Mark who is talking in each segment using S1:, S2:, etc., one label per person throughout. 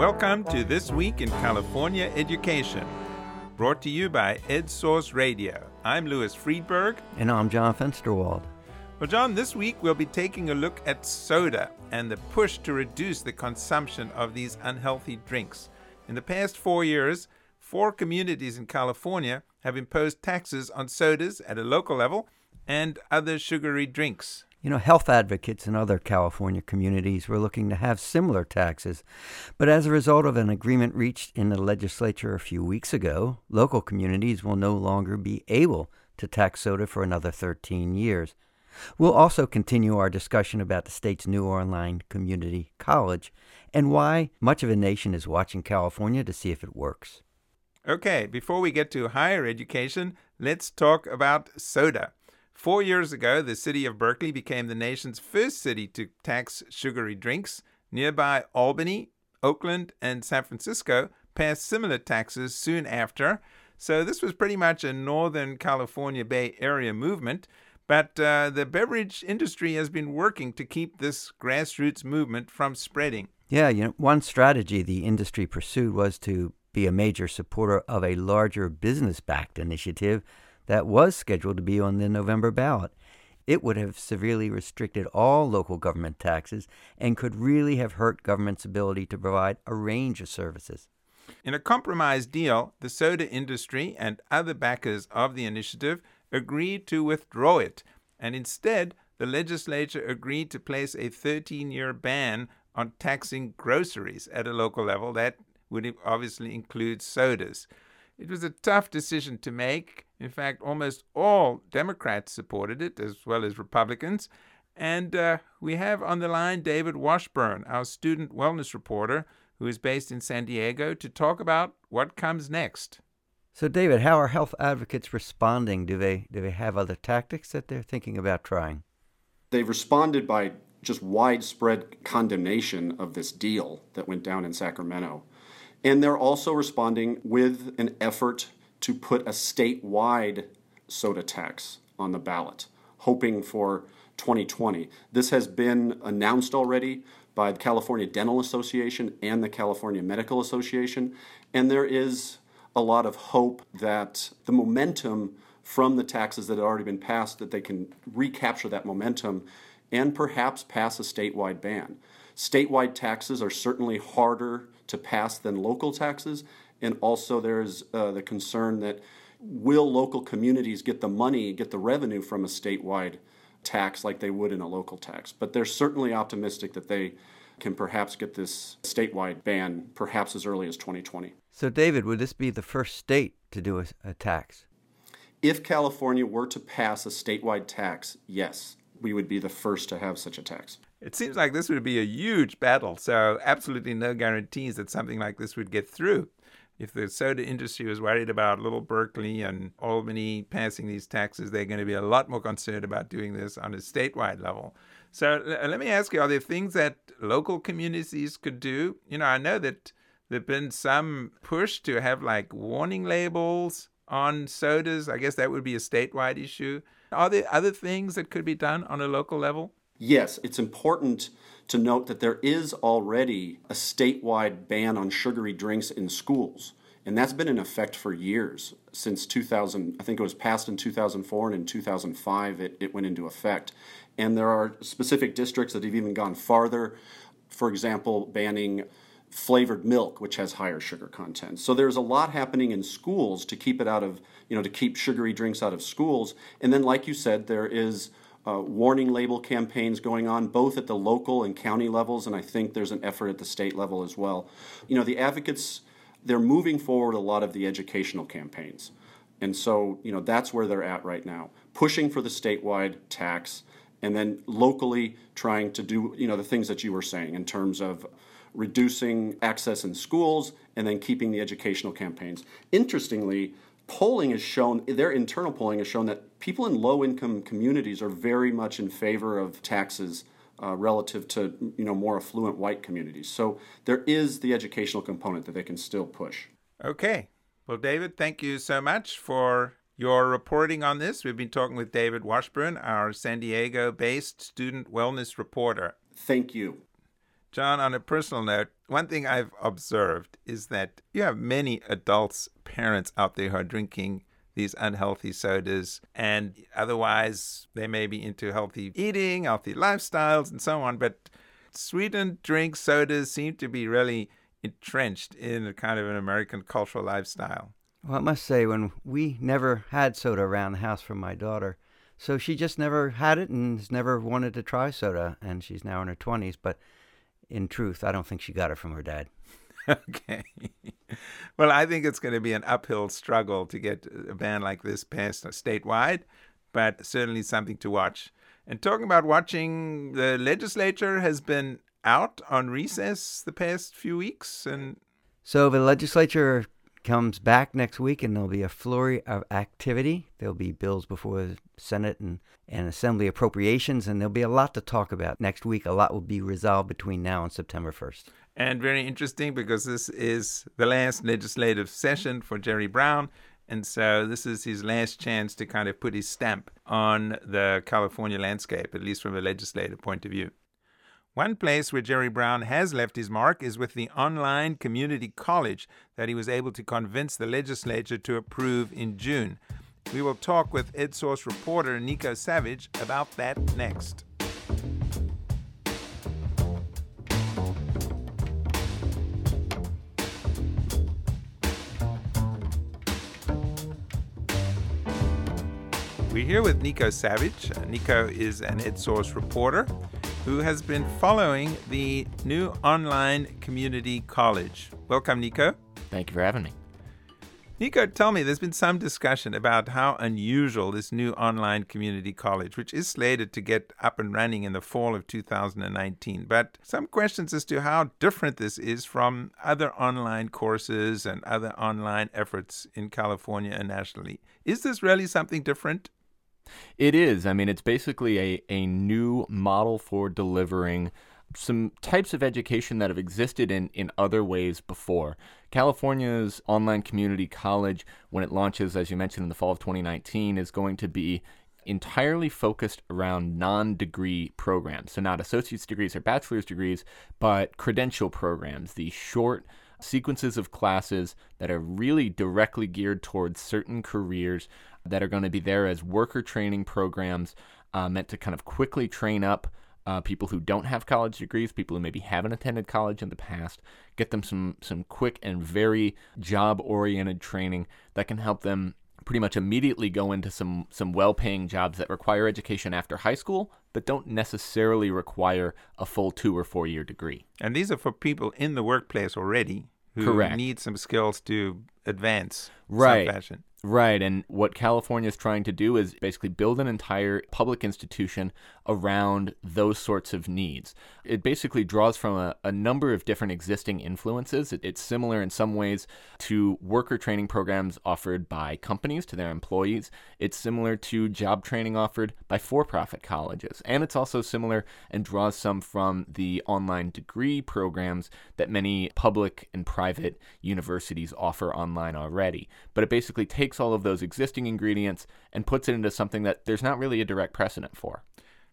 S1: Welcome to This Week in California Education, brought to you by EdSource Radio. I'm Louis Freedberg.
S2: And I'm John Fensterwald.
S1: Well, John, this week we'll be taking a look at soda and the push to reduce the consumption of these unhealthy drinks. In the past four years, four communities in California have imposed taxes on sodas at a local level and other sugary drinks.
S2: You know, health advocates in other California communities were looking to have similar taxes. But as a result of an agreement reached in the legislature a few weeks ago, local communities will no longer be able to tax soda for another 13 years. We'll also continue our discussion about the state's new online community college and why much of a nation is watching California to see if it works.
S1: Okay, before we get to higher education, let's talk about soda. Four years ago, the city of Berkeley became the nation's first city to tax sugary drinks. Nearby Albany, Oakland, and San Francisco passed similar taxes soon after. So this was pretty much a Northern California Bay Area movement. But uh, the beverage industry has been working to keep this grassroots movement from spreading.
S2: Yeah, you know, one strategy the industry pursued was to be a major supporter of a larger business backed initiative that was scheduled to be on the November ballot. It would have severely restricted all local government taxes and could really have hurt government's ability to provide a range of services.
S1: In a compromise deal, the soda industry and other backers of the initiative agreed to withdraw it, and instead, the legislature agreed to place a 13 year ban on taxing groceries at a local level. That would obviously include sodas. It was a tough decision to make. In fact, almost all Democrats supported it, as well as Republicans. And uh, we have on the line David Washburn, our student wellness reporter, who is based in San Diego, to talk about what comes next.
S2: So, David, how are health advocates responding? Do they do they have other tactics that they're thinking about trying?
S3: They've responded by just widespread condemnation of this deal that went down in Sacramento. And they're also responding with an effort to put a statewide soda tax on the ballot, hoping for 2020. This has been announced already by the California Dental Association and the California Medical Association, and there is a lot of hope that the momentum from the taxes that had already been passed that they can recapture that momentum and perhaps pass a statewide ban. Statewide taxes are certainly harder to pass than local taxes, and also there's uh, the concern that will local communities get the money, get the revenue from a statewide tax like they would in a local tax? But they're certainly optimistic that they can perhaps get this statewide ban perhaps as early as 2020.
S2: So, David, would this be the first state to do a, a tax?
S3: If California were to pass a statewide tax, yes, we would be the first to have such a tax.
S1: It seems like this would be a huge battle, so absolutely no guarantees that something like this would get through. If the soda industry was worried about little Berkeley and Albany passing these taxes, they're going to be a lot more concerned about doing this on a statewide level. So let me ask you, are there things that local communities could do? You know, I know that there've been some push to have like warning labels on sodas. I guess that would be a statewide issue. Are there other things that could be done on a local level?
S3: Yes, it's important to note that there is already a statewide ban on sugary drinks in schools. And that's been in effect for years, since 2000. I think it was passed in 2004, and in 2005 it, it went into effect. And there are specific districts that have even gone farther. For example, banning flavored milk, which has higher sugar content. So there's a lot happening in schools to keep it out of, you know, to keep sugary drinks out of schools. And then, like you said, there is uh, warning label campaigns going on both at the local and county levels, and I think there's an effort at the state level as well. You know, the advocates, they're moving forward a lot of the educational campaigns. And so, you know, that's where they're at right now, pushing for the statewide tax and then locally trying to do, you know, the things that you were saying in terms of reducing access in schools, and then keeping the educational campaigns. Interestingly, polling has shown, their internal polling has shown that people in low income communities are very much in favor of taxes. Uh, relative to you know more affluent white communities, so there is the educational component that they can still push.
S1: Okay, well, David, thank you so much for your reporting on this. We've been talking with David Washburn, our San Diego based student wellness reporter.
S3: Thank you.
S1: John, on a personal note, one thing I've observed is that you have many adults, parents out there who are drinking these unhealthy sodas, and otherwise they may be into healthy eating, healthy lifestyles, and so on. But sweetened drinks, sodas seem to be really entrenched in a kind of an American cultural lifestyle.
S2: Well, I must say, when we never had soda around the house for my daughter, so she just never had it and has never wanted to try soda, and she's now in her 20s. But in truth, I don't think she got it from her dad.
S1: okay. well, I think it's going to be an uphill struggle to get a ban like this passed statewide, but certainly something to watch. And talking about watching, the legislature has been out on recess the past few weeks and
S2: so the legislature comes back next week and there'll be a flurry of activity. There'll be bills before the Senate and, and Assembly appropriations, and there'll be a lot to talk about. Next week, a lot will be resolved between now and September 1st.
S1: And very interesting because this is the last legislative session for Jerry Brown. And so this is his last chance to kind of put his stamp on the California landscape, at least from a legislative point of view. One place where Jerry Brown has left his mark is with the online community college that he was able to convince the legislature to approve in June. We will talk with EdSource reporter Nico Savidge about that next. We're here with Nico Savidge. Uh, Nico is an EdSource reporter who has been following the new online community college. Welcome, Nico.
S4: Thank you for having me.
S1: Nico, tell me, there's been some discussion about how unusual this new online community college, which is slated to get up and running in the fall of 2019, but some questions as to how different this is from other online courses and other online efforts in California and nationally. Is this really something different?
S4: It is. I mean, it's basically a, a new model for delivering some types of education that have existed in, in other ways before. California's online community college, when it launches, as you mentioned, in the fall of 2019, is going to be entirely focused around non degree programs. So, not associate's degrees or bachelor's degrees, but credential programs, the short sequences of classes that are really directly geared towards certain careers that are going to be there as worker training programs uh, meant to kind of quickly train up uh, people who don't have college degrees, people who maybe haven't attended college in the past, get them some some quick and very job oriented training that can help them pretty much immediately go into some some well-paying jobs that require education after high school but don't necessarily require a full 2 or 4 year degree.
S1: And these are for people in the workplace already who
S4: Correct.
S1: need some skills to advance
S4: right.
S1: some fashion.
S4: Right. And what California is trying to do is basically build an entire public institution around those sorts of needs. It basically draws from a, a number of different existing influences. It, it's similar in some ways to worker training programs offered by companies to their employees. It's similar to job training offered by for profit colleges. And it's also similar and draws some from the online degree programs that many public and private universities offer online already. But it basically takes all of those existing ingredients and puts it into something that there's not really a direct precedent for.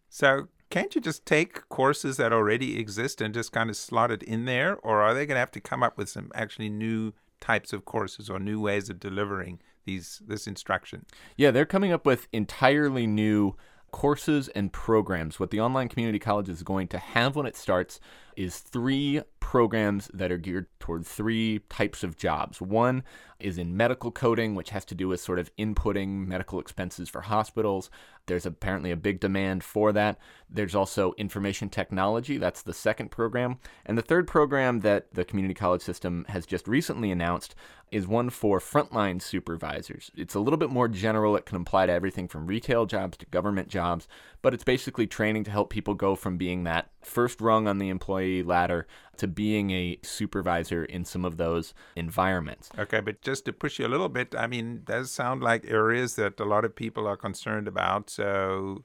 S1: So, can't you just take courses that already exist and just kind of slot it in there? Or are they going to have to come up with some actually new types of courses or new ways of delivering these this instruction?
S4: Yeah, they're coming up with entirely new courses and programs. What the online community college is going to have when it starts is three programs that are geared toward three types of jobs. One is in medical coding, which has to do with sort of inputting medical expenses for hospitals. There's apparently a big demand for that. There's also information technology, that's the second program. And the third program that the community college system has just recently announced is one for frontline supervisors. It's a little bit more general, it can apply to everything from retail jobs to government jobs, but it's basically training to help people go from being that first rung on the employee ladder to being a supervisor in some of those environments.
S1: Okay, but just to push you a little bit, I mean, does sound like areas that a lot of people are concerned about. So,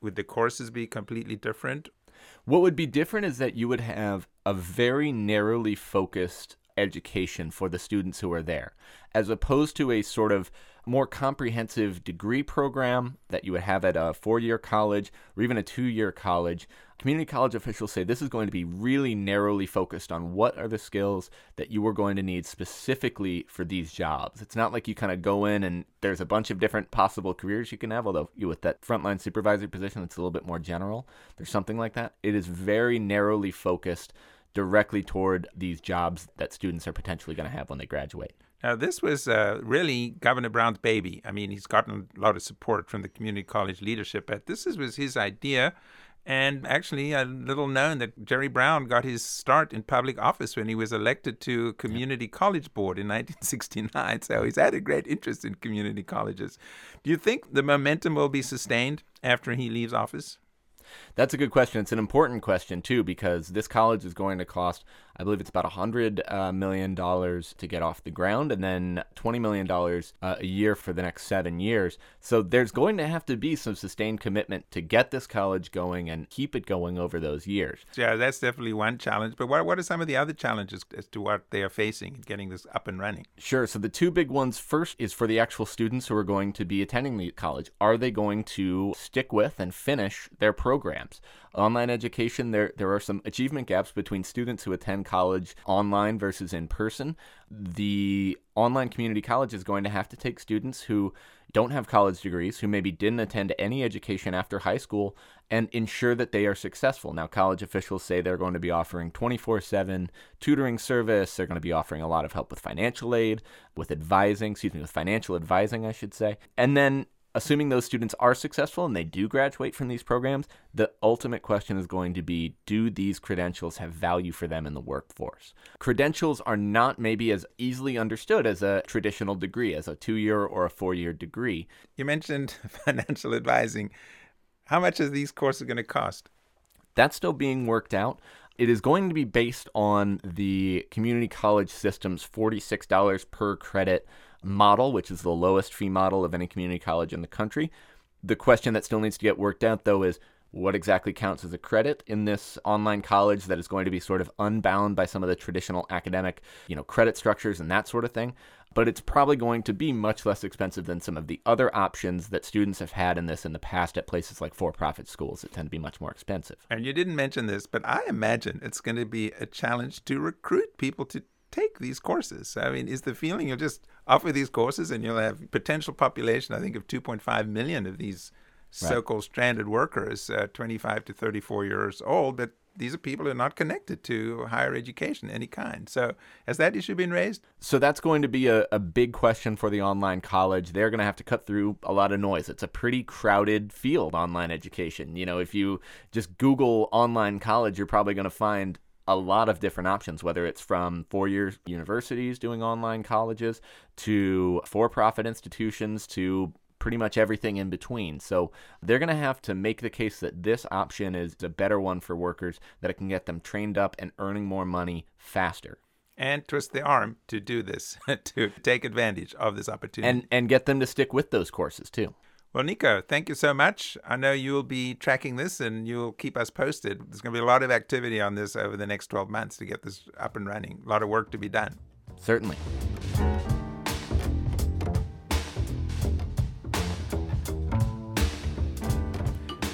S1: would the courses be completely different?
S4: What would be different is that you would have a very narrowly focused education for the students who are there, as opposed to a sort of more comprehensive degree program that you would have at a four year college or even a two year college. Community college officials say this is going to be really narrowly focused on what are the skills that you are going to need specifically for these jobs. It's not like you kind of go in and there's a bunch of different possible careers you can have, although you with that frontline supervisor position, it's a little bit more general. There's something like that. It is very narrowly focused directly toward these jobs that students are potentially going to have when they graduate.
S1: Now, this was uh, really Governor Brown's baby. I mean, he's gotten a lot of support from the community college leadership, but this was his idea. And actually, a little known that Jerry Brown got his start in public office when he was elected to community college board in 1969. So he's had a great interest in community colleges. Do you think the momentum will be sustained after he leaves office?
S4: That's a good question. It's an important question too because this college is going to cost, I believe it's about a hundred uh, million dollars to get off the ground, and then twenty million dollars uh, a year for the next seven years. So there's going to have to be some sustained commitment to get this college going and keep it going over those years.
S1: Yeah, that's definitely one challenge. But what what are some of the other challenges as to what they are facing in getting this up and running?
S4: Sure. So the two big ones first is for the actual students who are going to be attending the college. Are they going to stick with and finish their programs? Online education, there there are some achievement gaps between students who attend college online versus in person. The online community college is going to have to take students who don't have college degrees, who maybe didn't attend any education after high school, and ensure that they are successful. Now, college officials say they're going to be offering 24 7 tutoring service. They're going to be offering a lot of help with financial aid, with advising, excuse me, with financial advising, I should say. And then assuming those students are successful and they do graduate from these programs, the ultimate question is going to be do these credentials have value for them in the workforce? Credentials are not maybe as easily understood as a traditional degree, as a two year or a four year degree.
S1: You mentioned financial advising. How much are these courses going to cost?
S4: That's still being worked out. It is going to be based on the community college system's $46 per credit model, which is the lowest fee model of any community college in the country. The question that still needs to get worked out, though, is what exactly counts as a credit in this online college that is going to be sort of unbound by some of the traditional academic, you know, credit structures and that sort of thing. But it's probably going to be much less expensive than some of the other options that students have had in this in the past at places like for-profit schools that tend to be much more expensive.
S1: And you didn't mention this, but I imagine it's going to be a challenge to recruit people to take these courses. I mean, is the feeling you'll just offer these courses and you'll have potential population, I think, of 2.5 million of these right. so-called stranded workers, uh, 25 to 34 years old, but these are people who are not connected to higher education any kind. So has that issue been raised?
S4: So that's going to be a, a big question for the online college. They're going to have to cut through a lot of noise. It's a pretty crowded field, online education. You know, if you just Google online college, you're probably going to find a lot of different options, whether it's from four year universities doing online colleges to for profit institutions to pretty much everything in between. So they're going to have to make the case that this option is a better one for workers, that it can get them trained up and earning more money faster.
S1: And twist the arm to do this, to take advantage of this opportunity.
S4: And, and get them to stick with those courses too.
S1: Well, Nico, thank you so much. I know you'll be tracking this and you'll keep us posted. There's going to be a lot of activity on this over the next 12 months to get this up and running. A lot of work to be done.
S4: Certainly.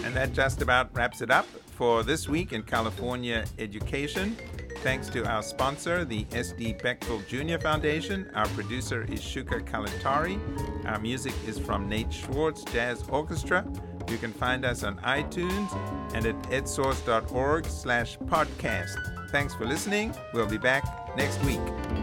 S1: And that just about wraps it up for this week in California education. Thanks to our sponsor, the S.D. Bechtel Jr. Foundation. Our producer is Shuka Kalantari. Our music is from Nate Schwartz Jazz Orchestra. You can find us on iTunes and at edsource.org slash podcast. Thanks for listening. We'll be back next week.